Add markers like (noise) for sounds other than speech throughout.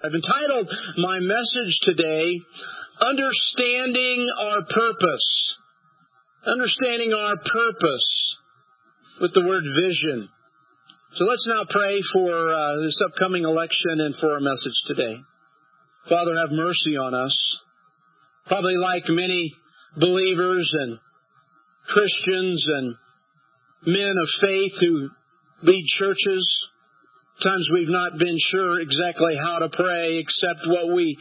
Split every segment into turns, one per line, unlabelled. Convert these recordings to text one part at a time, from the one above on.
I've entitled my message today, Understanding Our Purpose. Understanding Our Purpose with the word vision. So let's now pray for uh, this upcoming election and for our message today. Father, have mercy on us. Probably like many believers and Christians and men of faith who lead churches, times we've not been sure exactly how to pray except what we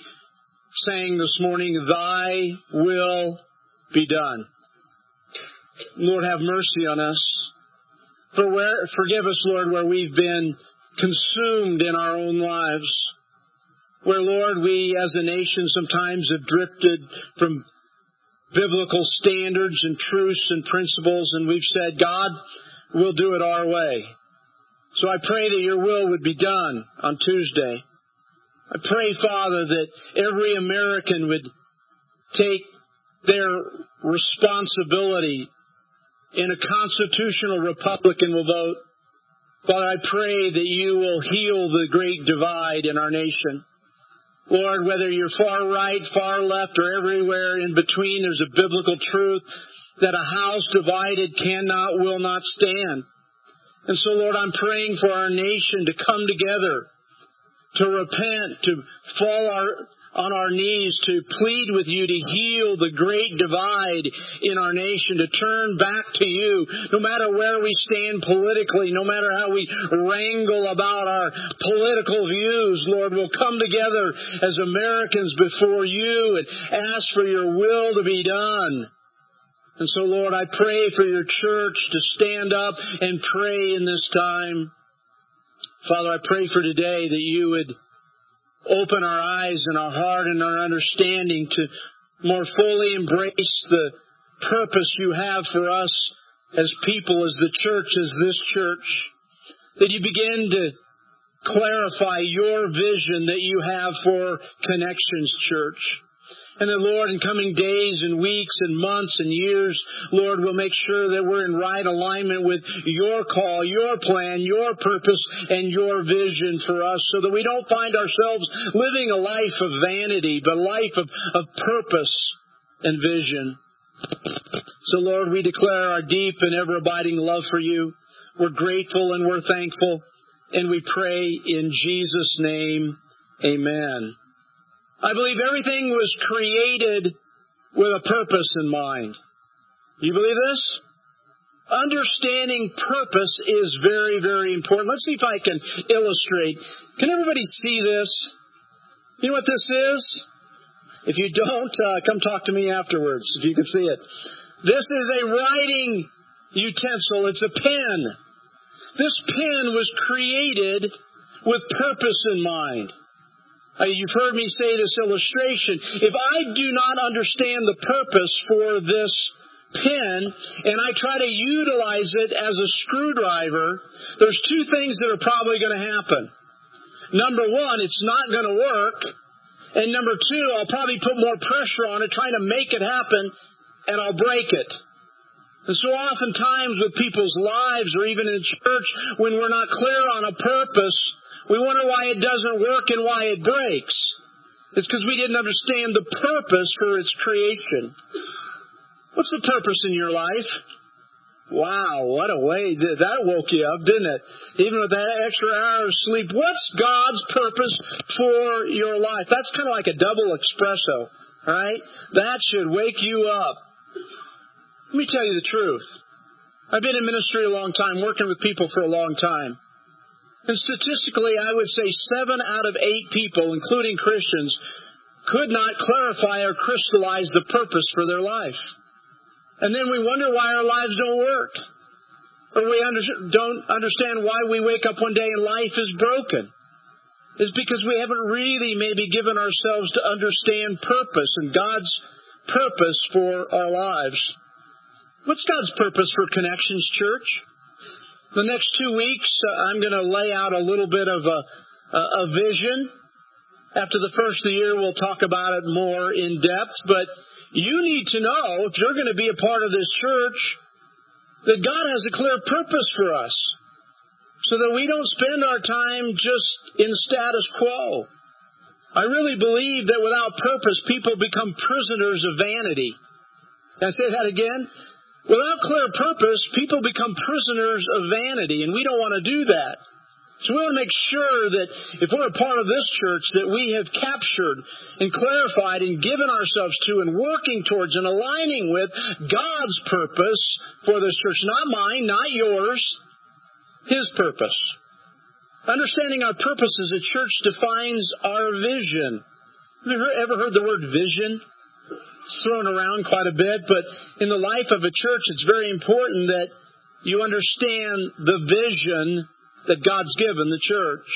sang this morning, Thy will be done. Lord, have mercy on us. For where, forgive us, Lord, where we've been consumed in our own lives. Where, Lord, we as a nation sometimes have drifted from biblical standards and truths and principles and we've said, God, we'll do it our way. So I pray that your will would be done on Tuesday. I pray, Father, that every American would take their responsibility in a constitutional republic and will vote. Father, I pray that you will heal the great divide in our nation. Lord, whether you're far right, far left, or everywhere in between, there's a biblical truth that a house divided cannot, will not stand. And so, Lord, I'm praying for our nation to come together, to repent, to fall our, on our knees, to plead with you to heal the great divide in our nation, to turn back to you, no matter where we stand politically, no matter how we wrangle about our political views, Lord, we'll come together as Americans before you and ask for your will to be done. And so, Lord, I pray for your church to stand up and pray in this time. Father, I pray for today that you would open our eyes and our heart and our understanding to more fully embrace the purpose you have for us as people, as the church, as this church. That you begin to clarify your vision that you have for Connections Church. And that, Lord, in coming days and weeks and months and years, Lord, we'll make sure that we're in right alignment with your call, your plan, your purpose, and your vision for us so that we don't find ourselves living a life of vanity, but a life of, of purpose and vision. So, Lord, we declare our deep and ever abiding love for you. We're grateful and we're thankful. And we pray in Jesus' name, amen. I believe everything was created with a purpose in mind. Do you believe this? Understanding purpose is very, very important. Let's see if I can illustrate. Can everybody see this? You know what this is? If you don't, uh, come talk to me afterwards if you can see it. This is a writing utensil. It's a pen. This pen was created with purpose in mind. You've heard me say this illustration. If I do not understand the purpose for this pen and I try to utilize it as a screwdriver, there's two things that are probably going to happen. Number one, it's not going to work. And number two, I'll probably put more pressure on it trying to make it happen and I'll break it. And so oftentimes with people's lives or even in church, when we're not clear on a purpose, we wonder why it doesn't work and why it breaks. It's because we didn't understand the purpose for its creation. What's the purpose in your life? Wow, what a way that woke you up, didn't it? Even with that extra hour of sleep. What's God's purpose for your life? That's kind of like a double espresso, right? That should wake you up. Let me tell you the truth. I've been in ministry a long time, working with people for a long time. And statistically, I would say seven out of eight people, including Christians, could not clarify or crystallize the purpose for their life. And then we wonder why our lives don't work. Or we under, don't understand why we wake up one day and life is broken. It's because we haven't really maybe given ourselves to understand purpose and God's purpose for our lives. What's God's purpose for Connections Church? The next two weeks, uh, I'm going to lay out a little bit of a, a vision. After the first of the year, we'll talk about it more in depth. But you need to know, if you're going to be a part of this church, that God has a clear purpose for us. So that we don't spend our time just in status quo. I really believe that without purpose, people become prisoners of vanity. Can I say that again? Without clear purpose, people become prisoners of vanity, and we don't want to do that. So we want to make sure that if we're a part of this church, that we have captured and clarified and given ourselves to and working towards and aligning with God's purpose for this church. Not mine, not yours, His purpose. Understanding our purpose as a church defines our vision. Have you ever heard the word vision? Thrown around quite a bit, but in the life of a church, it's very important that you understand the vision that God's given the church.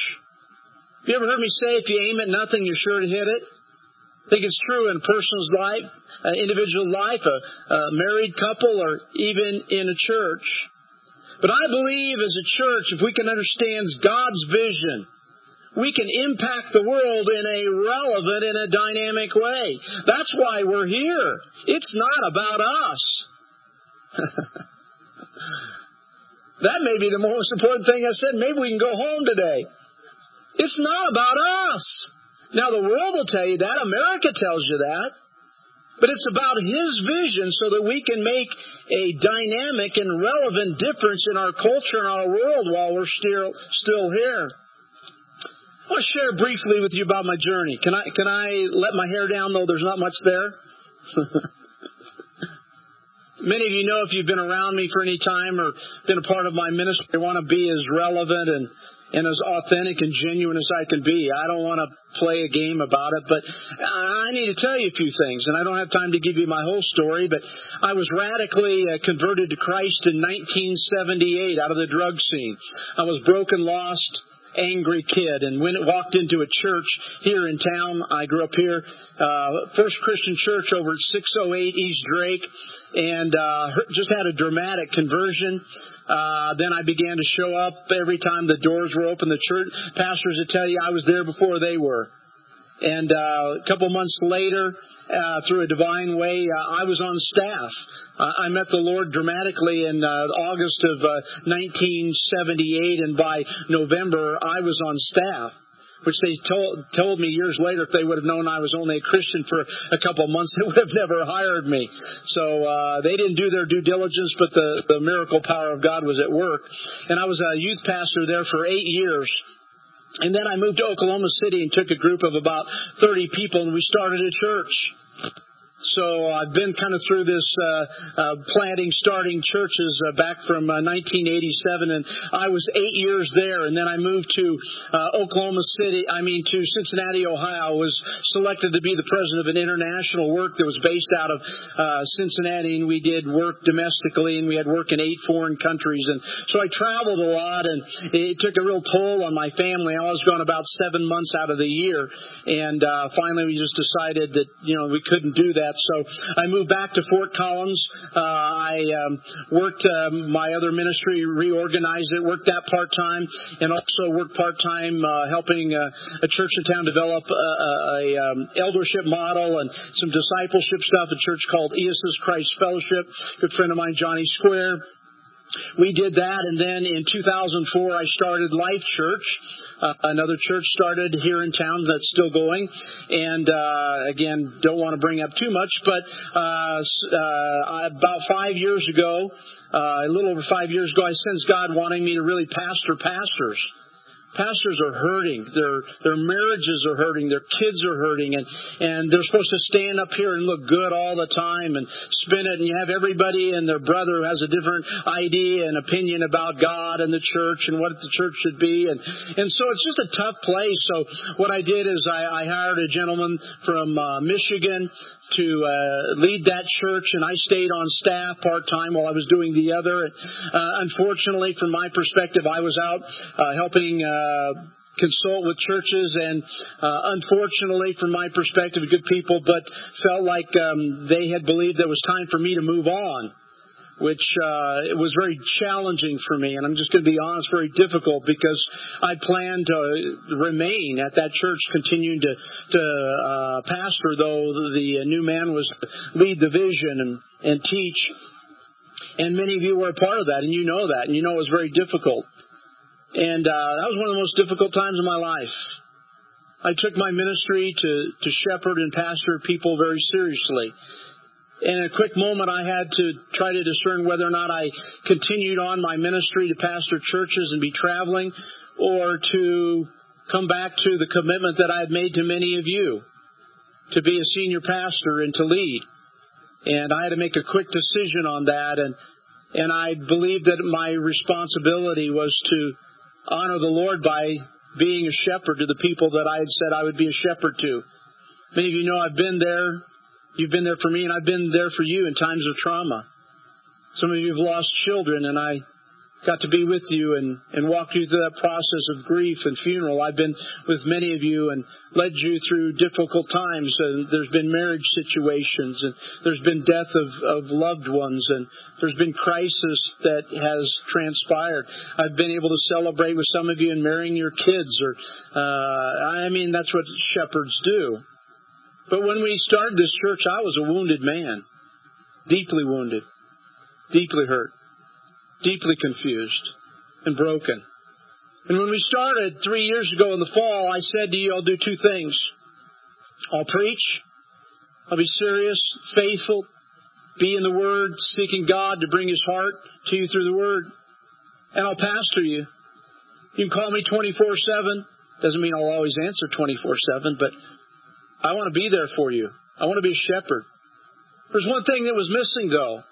Have you ever heard me say, if you aim at nothing, you're sure to hit it? I think it's true in a person's life, an individual life, a, a married couple, or even in a church. But I believe as a church, if we can understand God's vision, we can impact the world in a relevant and a dynamic way. That's why we're here. It's not about us. (laughs) That may be the most important thing I said. Maybe we can go home today. It's not about us. Now, the world will tell you that. America tells you that. But it's about His vision so that we can make a dynamic and relevant difference in our culture and our world while we're still, still here. I want to share briefly with you about my journey. Can I, can I let my hair down though there's not much there? (laughs) Many of you know if you've been around me for any time or been a part of my ministry, I want to be as relevant and, and as authentic and genuine as I can be. I don't want to play a game about it, but I need to tell you a few things, and I don't have time to give you my whole story, but I was radically uh, converted to Christ in 1978 out of the drug scene. I was broken, lost, angry kid and when it walked into a church here in town i grew up here uh, first christian church over at 608 east drake and uh, just had a dramatic conversion uh, then I began to show up every time the doors were open. The church pastors would tell you I was there before they were. And uh, a couple months later, uh, through a divine way, uh, I was on staff. Uh, I met the Lord dramatically in uh, August of 1978, uh, and by November, I was on staff which they told, told me years later if they would have known I was only a Christian for a couple of months, (laughs) they would have never hired me. So they didn't do their due diligence, but the, the miracle power of God was at work. And I was a youth pastor there for eight years. And then I moved to Oklahoma City and took a group of about 30 people and we started a church. So I've been kind of through this uh, uh, planting, starting churches uh, back from 1987, uh, and I was eight years there, and then I moved to uh, Oklahoma City. I mean to Cincinnati, Ohio. I was selected to be the president of an international work that was based out of uh, Cincinnati, and we did work domestically, and we had work in eight foreign countries, and so I traveled a lot, and it took a real toll on my family. I was gone about seven months out of the year, and finally we just decided that you know we couldn't do that that. So I moved back to Fort Collins. Uh, I um, worked uh, my other ministry, reorganized it, worked that part time, and also worked part time uh, helping uh, a church in town develop a, a, um, eldership model and some discipleship stuff. A church called Eosis Christ Fellowship. Good friend of mine, Johnny Square. We did that, and then in 2004, I started Life Church. Uh, another church started here in town that's still going. And uh, again, don't want to bring up too much, but uh, uh, about five years ago, uh, a little over five years ago, I sensed God wanting me to really pastor pastors. Pastors are hurting. Their their marriages are hurting. Their kids are hurting, and and they're supposed to stand up here and look good all the time and spin it. And you have everybody and their brother who has a different idea and opinion about God and the church and what the church should be, and and so it's just a tough place. So what I did is I, I hired a gentleman from uh, Michigan to uh, lead that church, and I stayed on staff part time while I was doing the other. Uh, unfortunately, from my perspective, I was out uh, helping. Uh, consult with churches and uh, unfortunately from my perspective good people but felt like um, they had believed it was time for me to move on which uh, it was very challenging for me. And I'm just going to be honest, very difficult because I planned to remain at that church, continuing to to uh, pastor, though the new man was lead the vision and and teach. And many of you were a part of that, and you know that, and you know it was very difficult. And uh, that was one of the most difficult times of my life. I took my ministry to, to shepherd and pastor people very seriously. In a quick moment, I had to try to discern whether or not I continued on my ministry to pastor churches and be traveling or to come back to the commitment that I had made to many of you to be a senior pastor and to lead. And I had to make a quick decision on that. And, and I believed that my responsibility was to honor the Lord by being a shepherd to the people that I had said I would be a shepherd to. Many of you know I've been there. You've been there for me, and I've been there for you in times of trauma. Some of you have lost children, and I got to be with you and, and walk you through that process of grief and funeral. I've been with many of you and led you through difficult times. And there's been marriage situations and there's been death of, of loved ones and there's been crisis that has transpired. I've been able to celebrate with some of you in marrying your kids or, uh, I mean, that's what shepherds do. But when we started this church, I was a wounded man. Deeply wounded. Deeply hurt deeply confused and broken. And when we started three years ago in the fall, I said to you, I'll do two things. I'll preach. I'll be serious, faithful, be in the Word, seeking God to bring His heart to you through the Word. And I'll pastor you. You can call me 24-7. Doesn't mean I'll always answer 24-7, but I want to be there for you. I want to be a shepherd. There's one thing that was missing though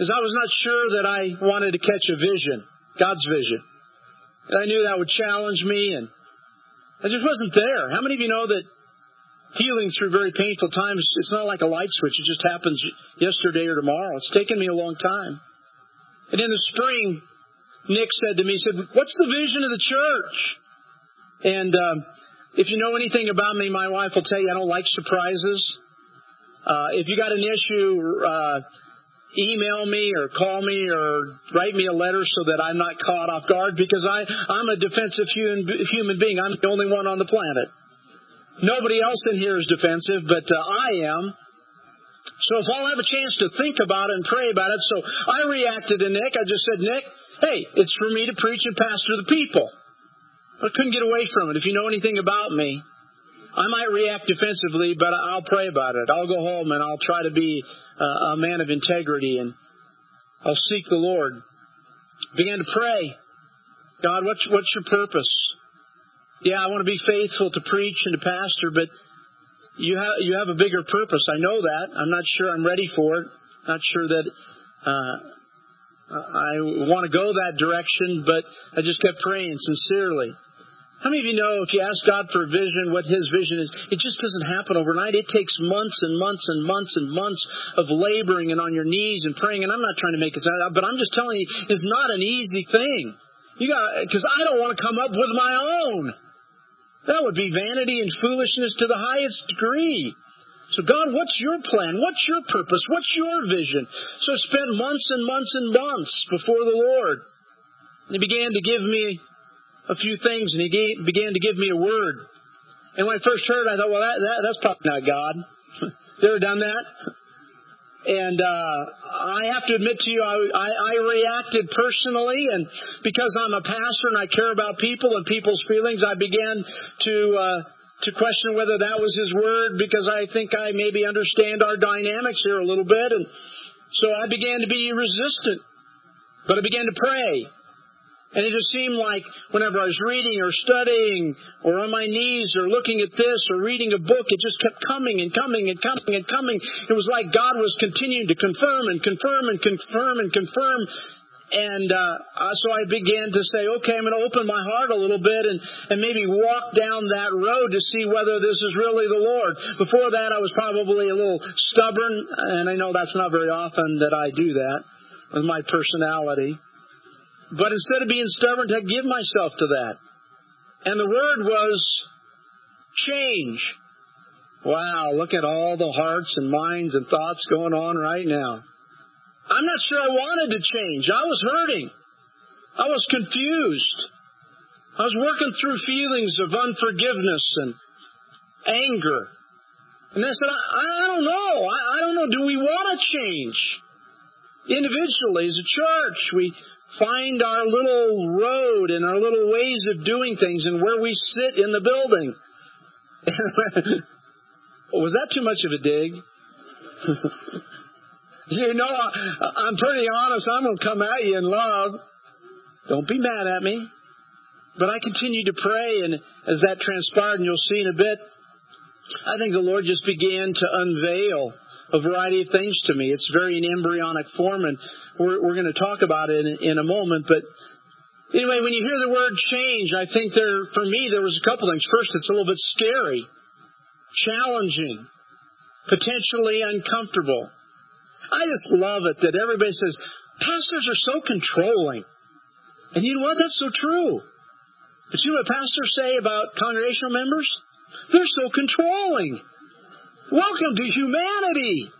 is I was not sure that I wanted to catch a vision, God's vision. And I knew that would challenge me, and I just wasn't there. How many of you know that healing through very painful times, it's not like a light switch. It just happens yesterday or tomorrow. It's taken me a long time. And in the spring, Nick said to me, he said, what's the vision of the church? And um, if you know anything about me, my wife will tell you I don't like surprises. Uh, if you got an issue, uh, email me or call me or write me a letter so that I'm not caught off guard because I, I'm a defensive human, human being. I'm the only one on the planet. Nobody else in here is defensive, but uh, I am. So if I'll have a chance to think about it and pray about it, so I reacted to Nick. I just said, Nick, hey, it's for me to preach and pastor the people. I couldn't get away from it. If you know anything about me, I might react defensively, but I'll pray about it. I'll go home and I'll try to be a man of integrity and I'll seek the Lord. Began to pray. God, what's, what's your purpose? Yeah, I want to be faithful to preach and to pastor, but you have, you have a bigger purpose. I know that. I'm not sure I'm ready for it. Not sure that, uh, I want to go that direction, but I just kept praying sincerely. How many of you know if you ask God for a vision, what His vision is, it just doesn't happen overnight. It takes months and months and months and months of laboring and on your knees and praying. And I'm not trying to make it sound, but I'm just telling you, it's not an easy thing. You got, because I don't want to come up with my own. That would be vanity and foolishness to the highest degree. So God, what's your plan? What's your purpose? What's your vision? So I spent months and months and months before the Lord. He began to give me a few things, and he gave, began to give me a word. And when I first heard it, I thought, well, that, that, that's probably not God. (laughs) you ever done that? And uh, I have to admit to you, I, I, I reacted personally, and because I'm a pastor and I care about people and people's feelings, I began to uh, to question whether that was His word because I think I maybe understand our dynamics here a little bit, and so I began to be resistant. But I began to pray, and it just seemed like whenever I was reading or studying or on my knees or looking at this or reading a book, it just kept coming and coming and coming and coming. It was like God was continuing to confirm and confirm and confirm and confirm. And uh, so I began to say, okay, I'm going to open my heart a little bit and, and maybe walk down that road to see whether this is really the Lord. Before that, I was probably a little stubborn, and I know that's not very often that I do that with my personality. But instead of being stubborn, to give myself to that. And the word was change. Wow, look at all the hearts and minds and thoughts going on right now. I'm not sure I wanted to change. I was hurting. I was confused. I was working through feelings of unforgiveness and anger. And I said, I, I don't know. I, I don't know. Do we want to change? Individually, as a church, we find our little road and our little ways of doing things and where we sit in the building. (laughs) Was that too much of a dig? (laughs) you know, I'm pretty honest. I'm going to come at you in love. Don't be mad at me. But I continued to pray, and as that transpired, and you'll see in a bit, I think the Lord just began to unveil a variety of things to me. It's very in embryonic form, and we're, we're going to talk about it in, in a moment. But anyway, when you hear the word change, I think there, for me, there was a couple things. First, it's a little bit scary, challenging, potentially uncomfortable. I just love it that everybody says, pastors are so controlling. And you know what? That's so true. But you know what pastors say about congregational members? They're so controlling. Welcome to humanity.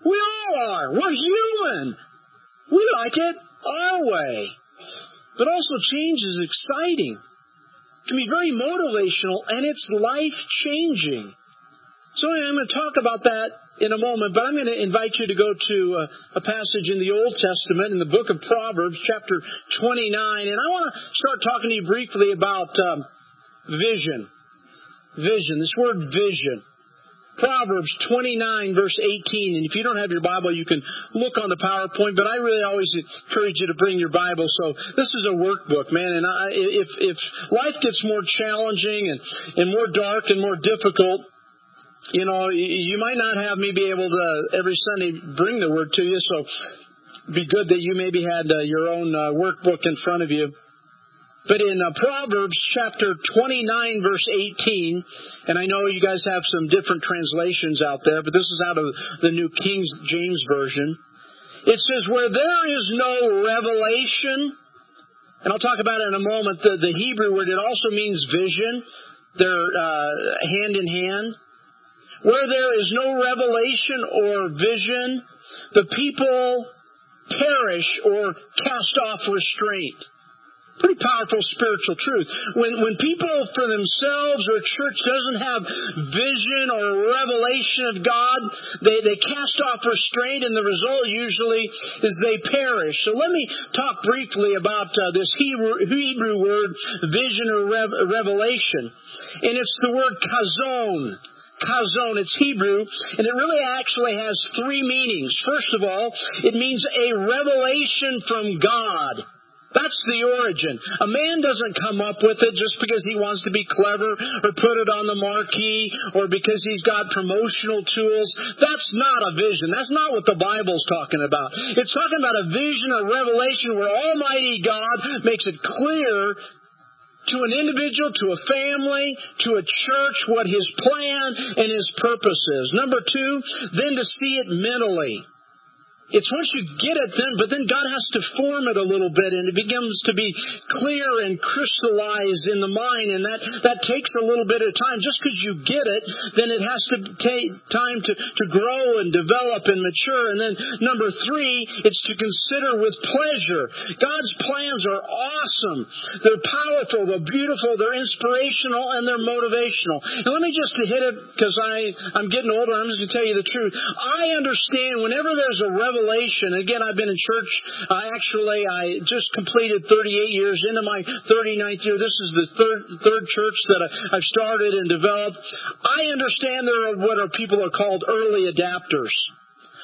We all are. We're human. We like it our way. But also change is exciting. It can be very motivational and it's life changing. So I'm going to talk about that in a moment, but I'm going to invite you to go to a, passage in the Old Testament in the book of Proverbs, chapter 29, and I want to start talking to you briefly about um, vision. Vision. This word vision. Proverbs 29 verse 18. And if you don't have your Bible, you can look on the PowerPoint, but I really always encourage you to bring your Bible. So this is a workbook, man. And I, if, if life gets more challenging and, and more dark and more difficult, you know, you might not have me be able to every Sunday bring the word to you. So be good that you maybe had uh, your own uh, workbook in front of you. But in uh, Proverbs chapter 29 verse 18, and I know you guys have some different translations out there, but this is out of the New King James Version. It says, where there is no revelation, and I'll talk about it in a moment, the, the Hebrew word, it also means vision. They're uh, hand in hand. Where there is no revelation or vision, the people perish or cast off restraint. Pretty powerful spiritual truth. When, when people for themselves or a church doesn't have vision or revelation of God, they, they cast off restraint and the result usually is they perish. So let me talk briefly about uh, this Hebrew, Hebrew word, vision or rev, revelation. And it's the word chazon chazon. It's Hebrew, and it really actually has three meanings. First of all, it means a revelation from God. That's the origin. A man doesn't come up with it just because he wants to be clever or put it on the marquee or because he's got promotional tools. That's not a vision. That's not what the Bible's talking about. It's talking about a vision or revelation where Almighty God makes it clear to an individual, to a family, to a church, what his plan and his purpose is. Number two, then to see it mentally. It's once you get it then, but then God has to form it a little bit and it begins to be clear and crystallized in the mind and that, that takes a little bit of time. Just because you get it, then it has to take time to, to grow and develop and mature. And then number three, it's to consider with pleasure. God's plans are awesome. They're powerful, they're beautiful, they're inspirational, and they're motivational. And let me just hit it because I'm getting older, I'm just going to tell you the truth. I understand whenever there's a revelation revelation. Again, I've been in church. Uh, actually, I just completed 38 years into my 39th year. This is the third third church that I, I've started and developed. I understand there are what are people are called early adapters.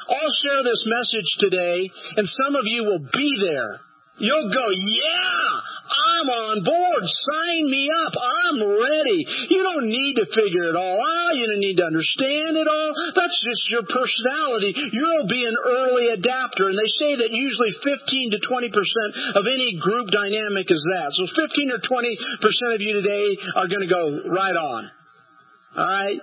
I'll share this message today, and some of you will be there. You'll go, yeah, I'm on board. Sign me up. I'm ready. You don't need to figure it all out. You don't need to understand it all. That's just your personality. You'll be an early adapter. And they say that usually 15 to 20% of any group dynamic is that. So 15 or 20% of you today are going to go right on. All right?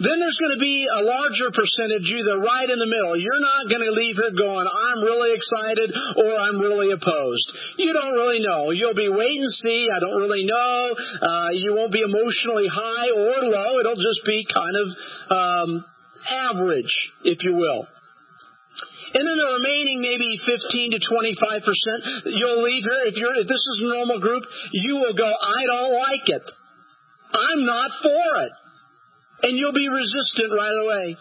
Then there's going to be a larger percentage you that right in the middle. You're not going to leave here going, I'm really excited or I'm really opposed. You don't really know. You'll be wait and see. I don't really know. Uh, you won't be emotionally high or low. It'll just be kind of um, average, if you will. And then the remaining maybe 15 to 25 percent, you'll leave here. If you're if this is a normal group, you will go, I don't like it. I'm not for it and you'll be resistant right away.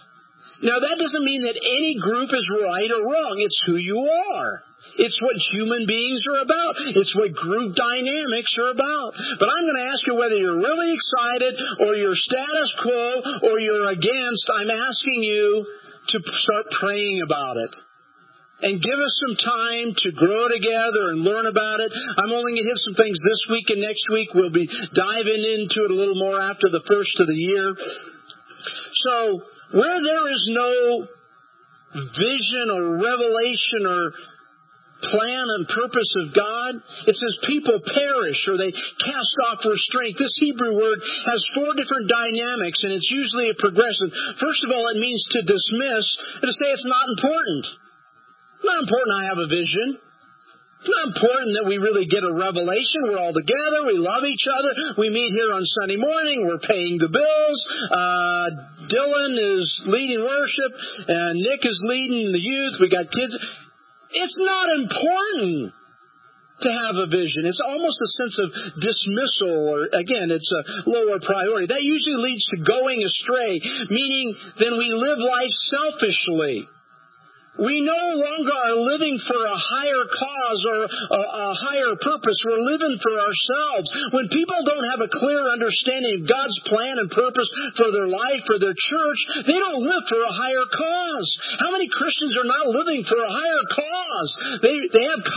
Now, that doesn't mean that any group is right or wrong. It's who you are. It's what human beings are about. It's what group dynamics are about. But I'm going to ask you whether you're really excited or you're status quo or you're against. I'm asking you to start praying about it and give us some time to grow together and learn about it. I'm only going to hit some things this week and next week. We'll be diving into it a little more after the first of the year. So, where there is no vision or revelation or plan and purpose of God. It says people perish or they cast off restraint. This Hebrew word has four different dynamics and it's usually a progression. First of all, it means to dismiss and to say it's not important. It's not important I have a vision. It's not important that we really get a revelation. We're all together. We love each other. We meet here on Sunday morning. We're paying the bills. Uh, Dylan is leading worship, and Nick is leading the youth. We got kids. It's not important to have a vision. It's almost a sense of dismissal, or again, it's a lower priority. That usually leads to going astray, meaning then we live life selfishly. We no longer are living for a higher cause or a, a, higher purpose. We're living for ourselves. When people don't have a clear understanding of God's plan and purpose for their life, for their church, they don't live for a higher cause. How many Christians are not living for a higher cause? They, they have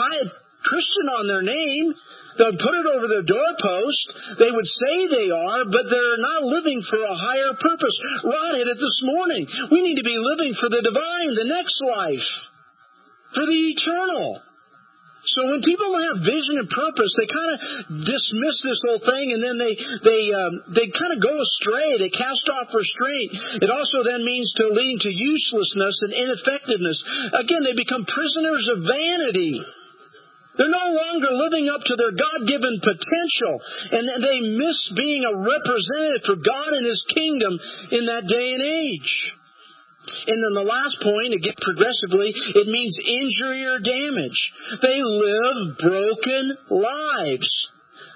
Christian on their name, They'll put it over their doorpost. They would say they are, but they're not living for a higher purpose. Rod hit it this morning. We need to be living for the divine, the next life, for the eternal. So when people don't have vision and purpose, they kind of dismiss this whole thing, and then they they um, they kind of go astray. They cast off restraint. It also then means to leading to uselessness and ineffectiveness. Again, they become prisoners of vanity. They're no longer living up to their God given potential, and they miss being a representative for God and His kingdom in that day and age. And then the last point, again progressively, it means injury or damage. They live broken lives.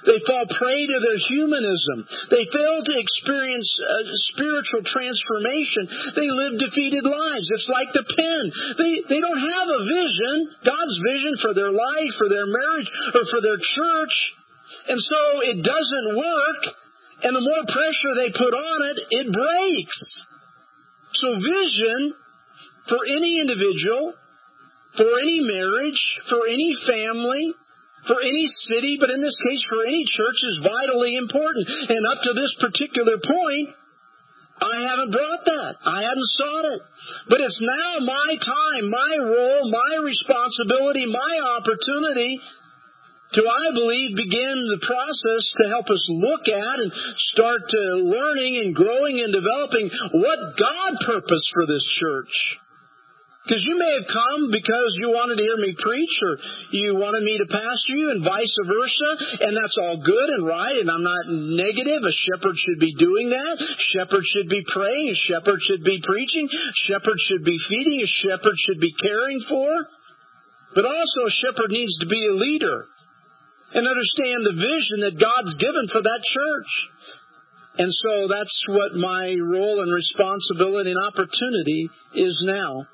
They fall prey to their humanism. They fail to experience uh, spiritual transformation. They live defeated lives. It's like the pen. They, they don't have a vision, God's vision for their life, for their marriage, or for their church. And so it doesn't work. And the more pressure they put on it, it breaks. So vision for any individual, for any marriage, for any family, for any city, but in this case for any church, is vitally important. And up to this particular point, I haven't brought that. I hadn't sought it. But it's now my time, my role, my responsibility, my opportunity to, I believe, begin the process to help us look at and start learning and growing and developing what God purposed for this church. Because you may have come because you wanted to hear me preach or you wanted me to pastor you and vice versa, and that's all good and right, and I'm not negative. A shepherd should be doing that. Shepherd should be praying. A shepherd should be preaching. Shepherd should be feeding. A shepherd should be caring for. But also a shepherd needs to be a leader and understand the vision that God's given for that church. And so that's what my role and responsibility and opportunity is now.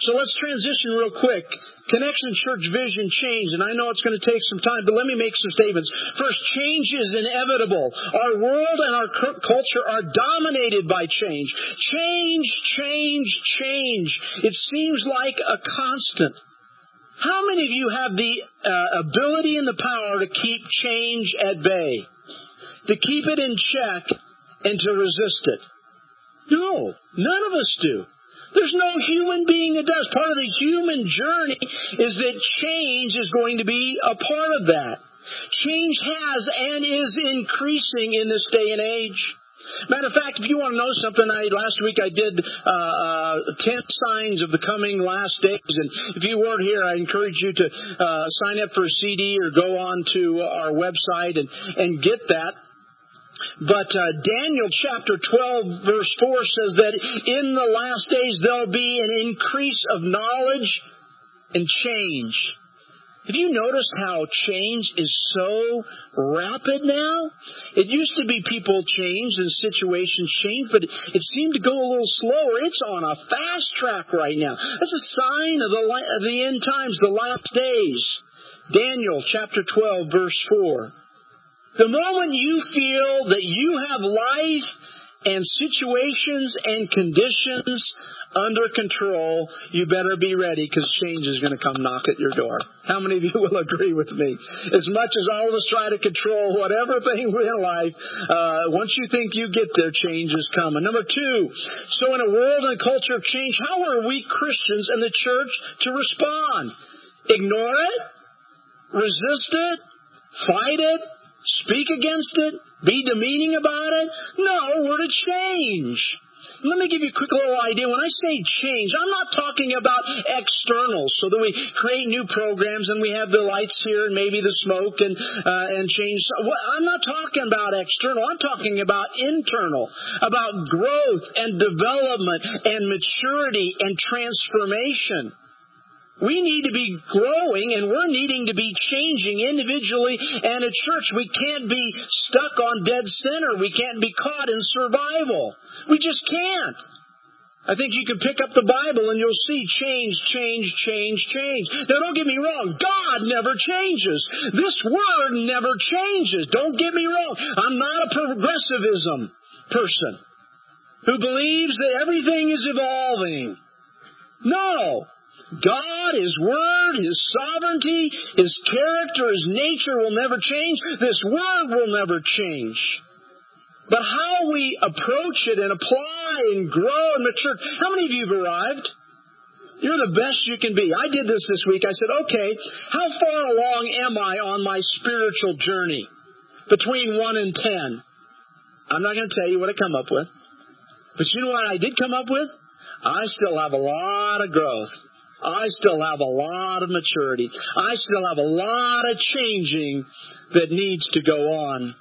So let's transition real quick. Connection Church vision change, and I know it's going to take some time, but let me make some statements. First, change is inevitable. Our world and our culture are dominated by change. Change, change, change. It seems like a constant. How many of you have the uh, ability and the power to keep change at bay? To keep it in check and to resist it? No, none of us do. There's no human being that does. Part of the human journey is that change is going to be a part of that. Change has and is increasing in this day and age. Matter of fact, if you want to know something, I last week I did uh, uh, ten signs of the coming last days, and if you weren't here, I encourage you to uh, sign up for a CD or go on to our website and and get that. But uh, Daniel chapter 12, verse 4 says that in the last days there'll be an increase of knowledge and change. Have you noticed how change is so rapid now? It used to be people changed and situations changed, but it seemed to go a little slower. It's on a fast track right now. That's a sign of the, of the end times, the last days. Daniel chapter 12 verse 4. The moment you feel that you have life and situations and conditions under control, you better be ready because change is going to come knock at your door. How many of you will agree with me? As much as all of us try to control whatever thing in life, uh, once you think you get there, change is coming. Number two, so in a world and a culture of change, how are we Christians and the church to respond? Ignore it? Resist it? Fight it? Speak against it? Be demeaning about it? No, we're to change. Let me give you a quick little idea. When I say change, I'm not talking about external, so that we create new programs and we have the lights here and maybe the smoke and uh, and change. I'm not talking about external. I'm talking about internal, about growth and development and maturity and transformation. We need to be growing and we're needing to be changing individually and at church. We can't be stuck on dead center. We can't be caught in survival. We just can't. I think you can pick up the Bible and you'll see change, change, change, change. Now don't get me wrong, God never changes. This word never changes. Don't get me wrong. I'm not a progressivism person who believes that everything is evolving. No. God, His Word, His sovereignty, His character, His nature will never change. This Word will never change. But how we approach it and apply and grow and mature. How many of you have arrived? You're the best you can be. I did this this week. I said, okay, how far along am I on my spiritual journey? Between 1 and 10. I'm not going to tell you what I come up with. But you know what I did come up with? I still have a lot of growth. I still have a lot of maturity. I still have a lot of changing that needs to go on.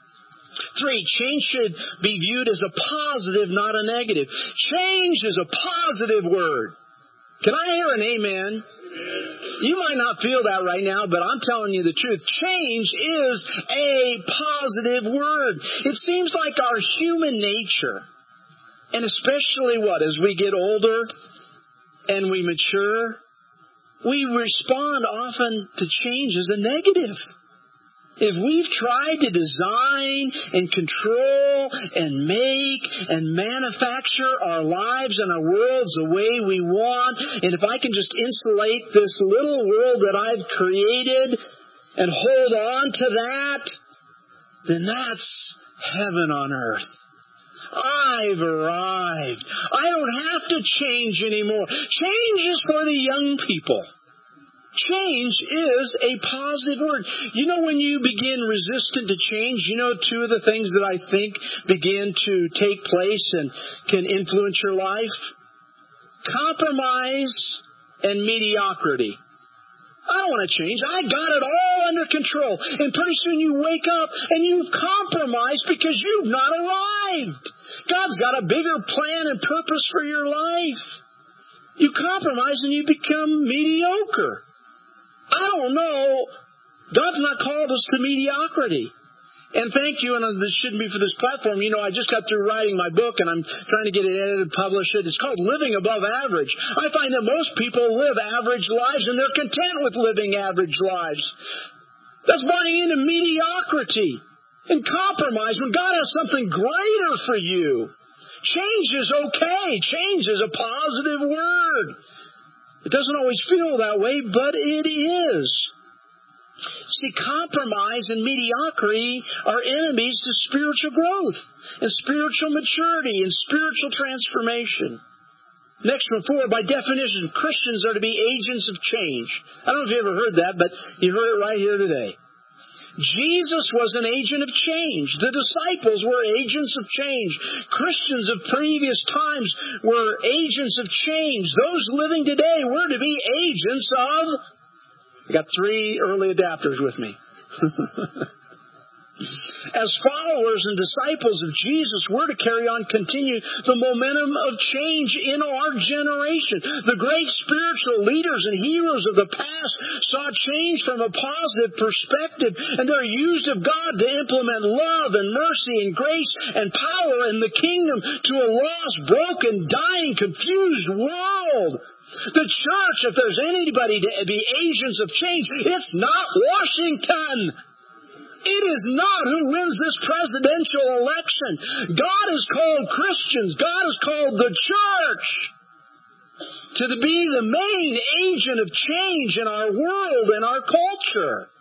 Three, change should be viewed as a positive, not a negative. Change is a positive word. Can I hear an amen? You might not feel that right now, but I'm telling you the truth. Change is a positive word. It seems like our human nature, and especially what, as we get older and we mature, we respond often to change as a negative. If we've tried to design and control and make and manufacture our lives and our worlds the way we want, and if I can just insulate this little world that I've created and hold on to that, then that's heaven on earth. I've arrived. I don't have to change anymore. Change is for the young people. Change is a positive word. You know, when you begin resistant to change, you know, two of the things that I think begin to take place and can influence your life? Compromise and mediocrity. I don't want to change. I got it all under control. And pretty soon you wake up and you've compromised because you've not arrived. God's got a bigger plan and purpose for your life. You compromise and you become mediocre. I don't know. God's not called us to mediocrity. And thank you, and this shouldn't be for this platform. You know, I just got through writing my book and I'm trying to get it edited, publish it. It's called Living Above Average. I find that most people live average lives and they're content with living average lives. That's buying into mediocrity and compromise when God has something greater for you. Change is okay. Change is a positive word. It doesn't always feel that way, but it is. See, compromise and mediocrity are enemies to spiritual growth and spiritual maturity and spiritual transformation. Next one, four, by definition, Christians are to be agents of change. I don't know if you ever heard that, but you heard it right here today. Jesus was an agent of change. The disciples were agents of change. Christians of previous times were agents of change. Those living today were to be agents of. I got three early adapters with me. (laughs) As followers and disciples of Jesus, we're to carry on, continue the momentum of change in our generation. The great spiritual leaders and heroes of the past saw change from a positive perspective, and they're used of God to implement love and mercy and grace and power in the kingdom to a lost, broken, dying, confused world. The church, if there's anybody to be agents of change, it's not Washington. It is not who wins this presidential election. God has called Christians, God has called the church to be the main agent of change in our world and our culture.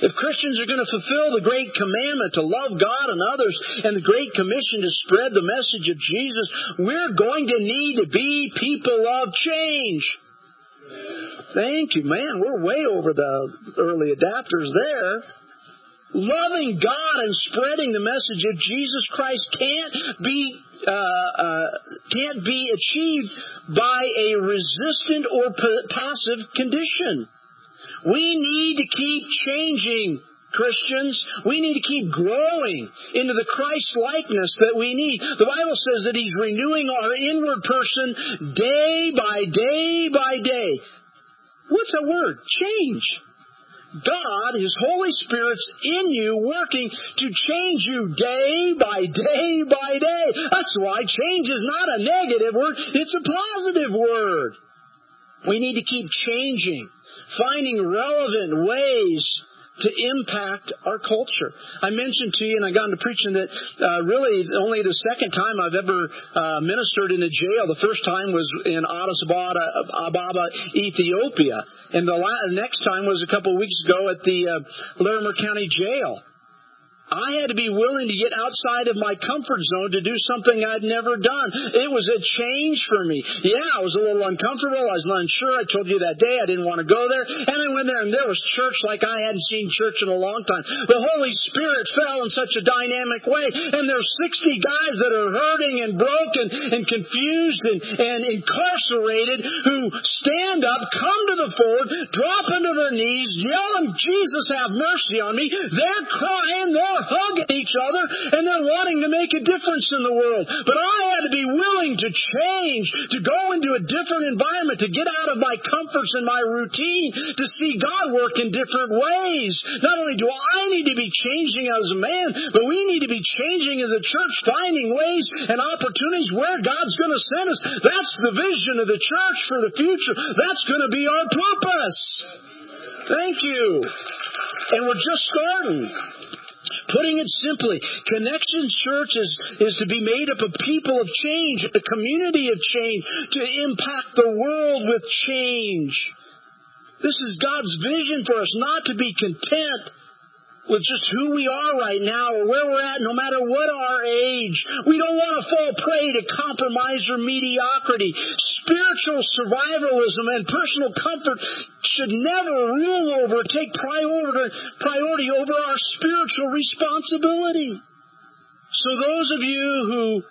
If Christians are going to fulfill the great commandment to love God and others and the great commission to spread the message of Jesus, we're going to need to be people of change. Thank you, man. We're way over the early adapters there. Loving God and spreading the message of Jesus Christ can't be uh, uh, can't be achieved by a resistant or p- passive condition. We need to keep changing, Christians. We need to keep growing into the Christ likeness that we need. The Bible says that He's renewing our inward person day by day by day. What's that word? Change. God, His Holy Spirit's in you working to change you day by day by day. That's why change is not a negative word, it's a positive word. We need to keep changing finding relevant ways to impact our culture. I mentioned to you, and I got into preaching that uh, really only the second time I've ever uh, ministered in a jail. The first time was in Addis Ababa, Ethiopia, and the la- the next time was a couple of weeks ago at the uh, Larimer County Jail. I had to be willing to get outside of my comfort zone to do something I'd never done. It was a change for me. Yeah, I was a little uncomfortable. I was unsure. I told you that day I didn't want to go there. And I went there and there was church like I hadn't seen church in a long time. The Holy Spirit fell in such a dynamic way. And there's 60 guys that are hurting and broken and confused and, and incarcerated who stand up, come to the fore, drop into their knees, yelling, Jesus have mercy on me. They're crying, they're hugging each other and they're wanting to make a difference in the world. But I had to be willing to change, to go into a different environment, to get out of my comforts and my routine, to see God work in different ways. Not only do I need to be changing as a man, but we need to be changing as a church, finding ways and opportunities where God's going to send us. That's the vision of the church for the future. That's going to be our purpose. Thank you. And we're just starting. Putting it simply, Connection Church is, is to be made up of people of change, a community of change, to impact the world with change. This is God's vision for us, not to be content with just who we are right now or where we're at, no matter what our age. We don't want to fall prey to compromise or mediocrity. Spiritual survivalism and personal comfort should never rule over, take priority, priority over our spiritual responsibility. So those of you who,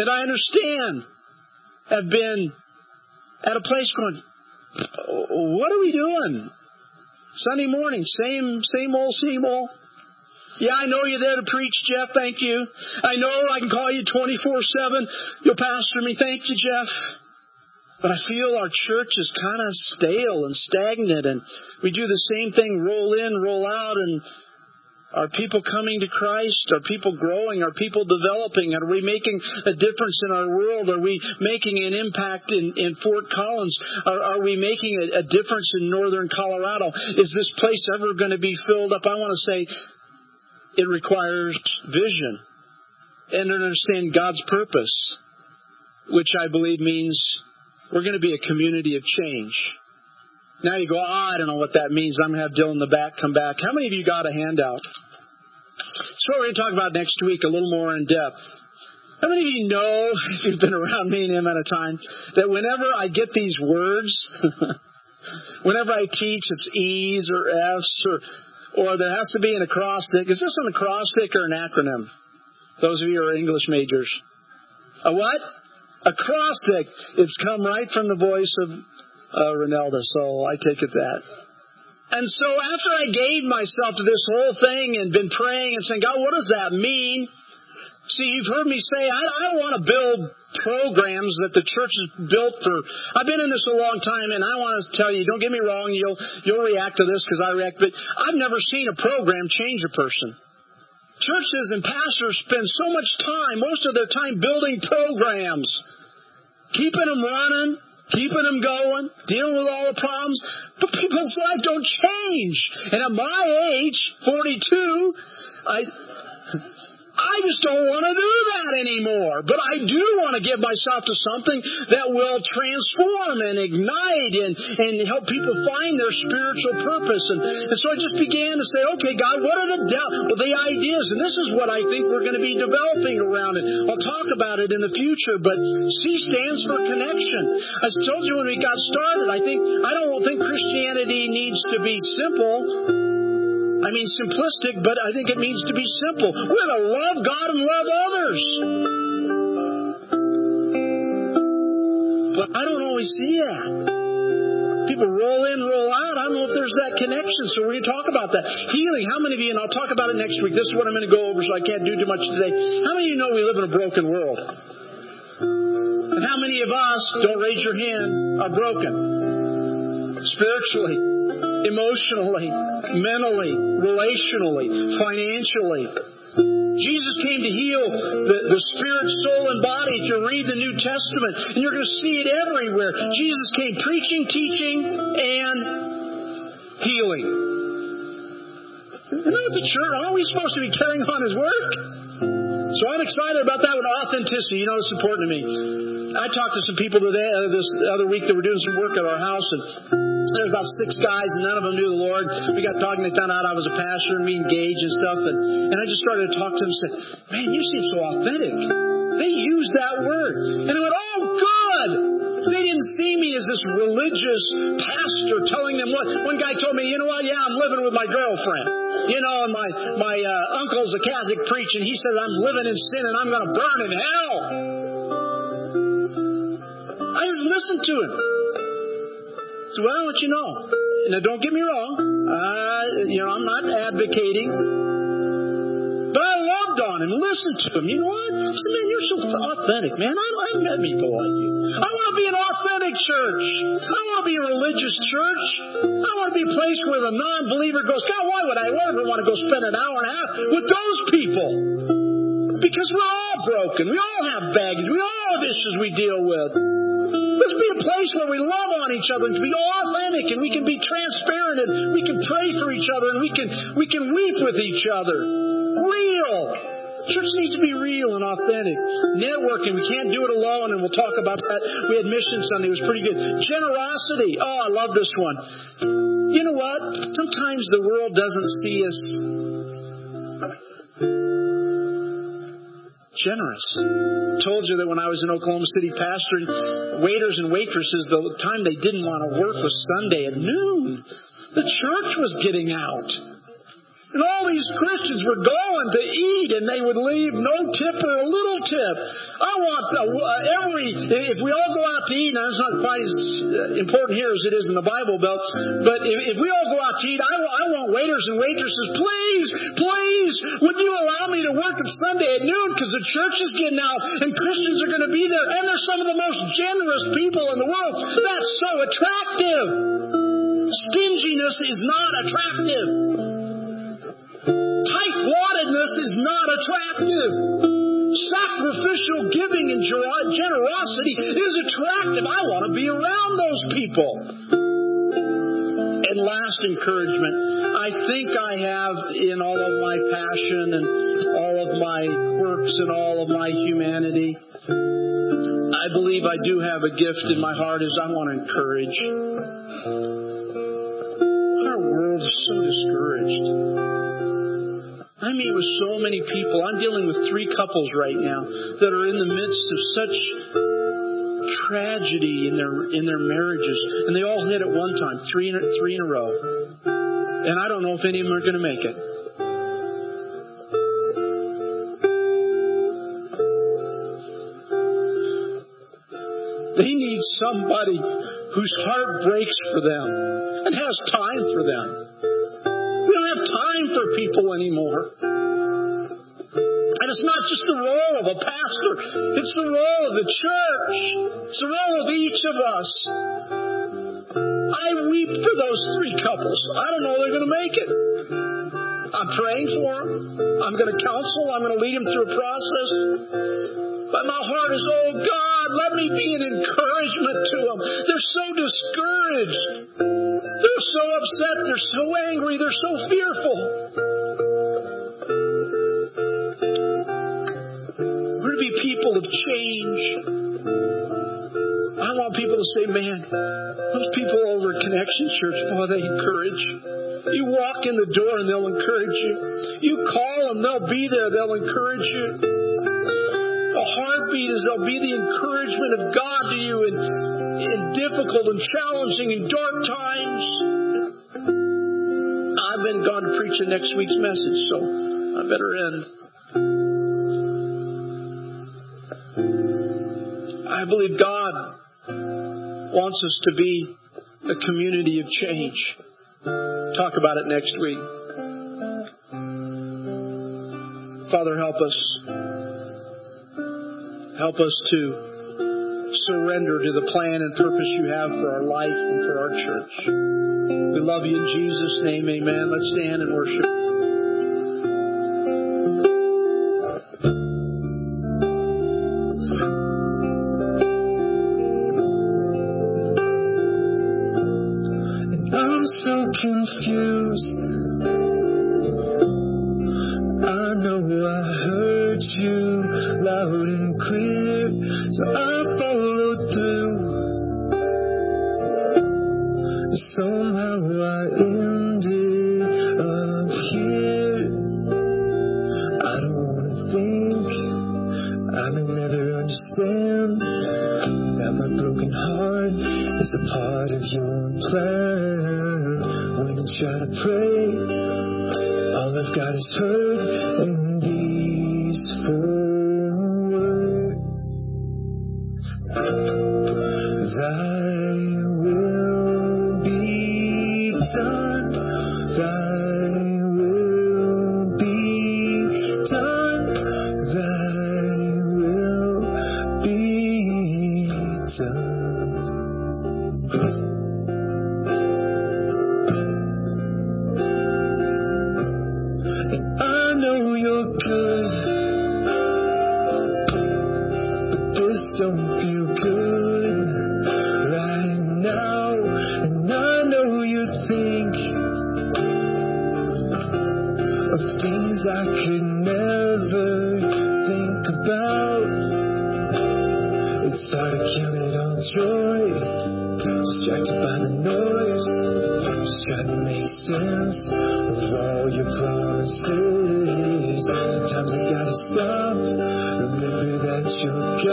and I understand, have been at a place going, oh, what are we doing? Sunday morning, same, same old, same old. Yeah, I know you're there to preach, Jeff. Thank you. I know I can call you 24-7. You'll pastor me. Thank you, Jeff. But I feel our church is kind of stale and stagnant and we do the same thing, roll in, roll out, and are people coming to Christ? Are people growing? Are people developing? Are we making a difference in our world? Are we making an impact in, in Fort Collins? Are, are we making a, a difference in northern Colorado? Is this place ever going to be filled up? I want to say it requires vision and understand God's purpose, which I believe means we're going to be a community of change. Now you go, oh, I don't know what that means. I'm going to have Dylan in the back come back. How many of you got a handout? So we're going to talk about next week a little more in depth. How many of you know, (laughs) if you've been around me any amount of time, that whenever I get these words, (laughs) whenever I teach, it's E's or F's or or there has to be an acrostic. Is this an acrostic or an acronym? Those of you who are English majors. A what? Acrostic. It's come right from the voice of uh, so I take it that. And so after I gave myself to this whole thing and been praying and saying, God, what does that mean? See, you've heard me say, I, I don't want to build programs that the church has built for. I've been in this a long time, and I want to tell you, don't get me wrong, you'll you'll react to this because I react, but I've never seen a program change a person. Churches and pastors spend so much time, most of their time, building programs, keeping them running, keeping them going, dealing with all the problems, but people's lives don't change. And at my age, 42, I I just don't want to do that anymore. But I do want to give myself to something that will transform and ignite and, and help people find their spiritual purpose. And, and so I just began to say, okay, God, what are the, the ideas? And this is what I think we're going to be developing around it. I'll talk about it in the future, but C stands for connection. I told you when we got started, I think, I don't think Christianity needs to be simple. I mean simplistic, but I think it means to be simple. We're to love God and love others. But I don't always see that. People roll in, roll out. I don't know if there's that connection. So we're going to talk about that. Healing. How many of you, and I'll talk about it next week. This is what I'm going to go over, so I can't do too much today. How many of you know we live in a broken world? And how many of us, don't raise your hand, are broken? Spiritually emotionally, mentally, relationally, financially. Jesus came to heal the, the spirit, soul, and body. If you read the New Testament, and you're going to see it everywhere. Jesus came preaching, teaching, and healing. Isn't that the church? Aren't we supposed to be carrying on His work? So I'm excited about that with authenticity. You know, it's important to me. I talked to some people today, uh, this other week, that were doing some work at our house, and there was about six guys, and none of them knew the Lord. We got talking. They found out I was a pastor, and we engaged and stuff. And, and I just started to talk to them and said, "Man, you seem so authentic." They used that word, and I went, "Oh, good." They didn't see me as this religious pastor telling them what. One guy told me, "You know what? Yeah, I'm living with my girlfriend." You know, and my my uh, uncle's a Catholic preacher, and he says I'm living in sin and I'm going to burn in hell. I just listened to him. Well, what you know. Now, don't get me wrong. Uh, you know, I'm not advocating. But I loved on him, listened to him. You know what? I said, man, you're so authentic, man. I, I've met people like you. I want to be an authentic church. I want to be a religious church. I want to be a place where the non-believer goes, God, why would I ever want to go spend an hour and a half with those people? Because we're all broken. We all have baggage. We all have issues we deal with. Let's be a place where we love on each other and be authentic and we can be transparent and we can pray for each other and we can we can weep with each other. Real. Church needs to be real and authentic. Networking, we can't do it alone, and we'll talk about that. We had Mission Sunday, it was pretty good. Generosity. Oh, I love this one. You know what? Sometimes the world doesn't see us generous. Told you that when I was in Oklahoma City pastoring, waiters and waitresses, the time they didn't want to work was Sunday at noon. The church was getting out. And all these Christians were going to eat and they would leave no tip or a little tip. I want uh, every, if we all go out to eat, now it's not quite as uh, important here as it is in the Bible Belt, but if, we all go out to eat, I, I want waiters and waitresses, please, please, would you allow me to work at Sunday at noon because the church is getting out and Christians are going to be there and they're some of the most generous people in the world. That's so attractive. Stinginess is not attractive. Tight-wattedness is not attractive. Sacrificial giving and generosity is attractive. I want to be around those people. And last encouragement, I think I have in all of my passion and all of my quirks and all of my humanity, I believe I do have a gift in my heart is I want to encourage. Our world is so discouraged. I meet with so many people. I'm dealing with three couples right now that are in the midst of such tragedy in their in their marriages, and they all hit at one time, three in a, three in a row. And I don't know if any of them are going to make it. They need somebody whose heart breaks for them and has time for them. People anymore. And it's not just the role of a pastor, it's the role of the church. It's the role of each of us. I weep for those three couples. I don't know they're going to make it. I'm praying for them. I'm going to counsel. I'm going to lead them through a process. But my heart is, oh God, let me be an encouragement to them. They're so discouraged. They're so upset. They're so angry. They're so fearful. We're to be people of change. I want people to say, man, those people over at Connection Church, boy, they encourage. You walk in the door and they'll encourage you. You call them, they'll be there, they'll encourage you. Heartbeat is they'll be the encouragement of God to you in, in difficult and challenging and dark times. I've been gone to preach the next week's message, so I better end. I believe God wants us to be a community of change. Talk about it next week. Father, help us. Help us to surrender to the plan and purpose you have for our life and for our church. We love you in Jesus' name. Amen. Let's stand and worship.
Somehow I ended up here. I don't wanna think, I may never understand that my broken heart is a part of your plan. When I try to pray, all I've got is hurt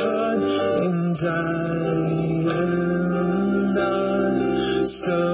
God and I am not. So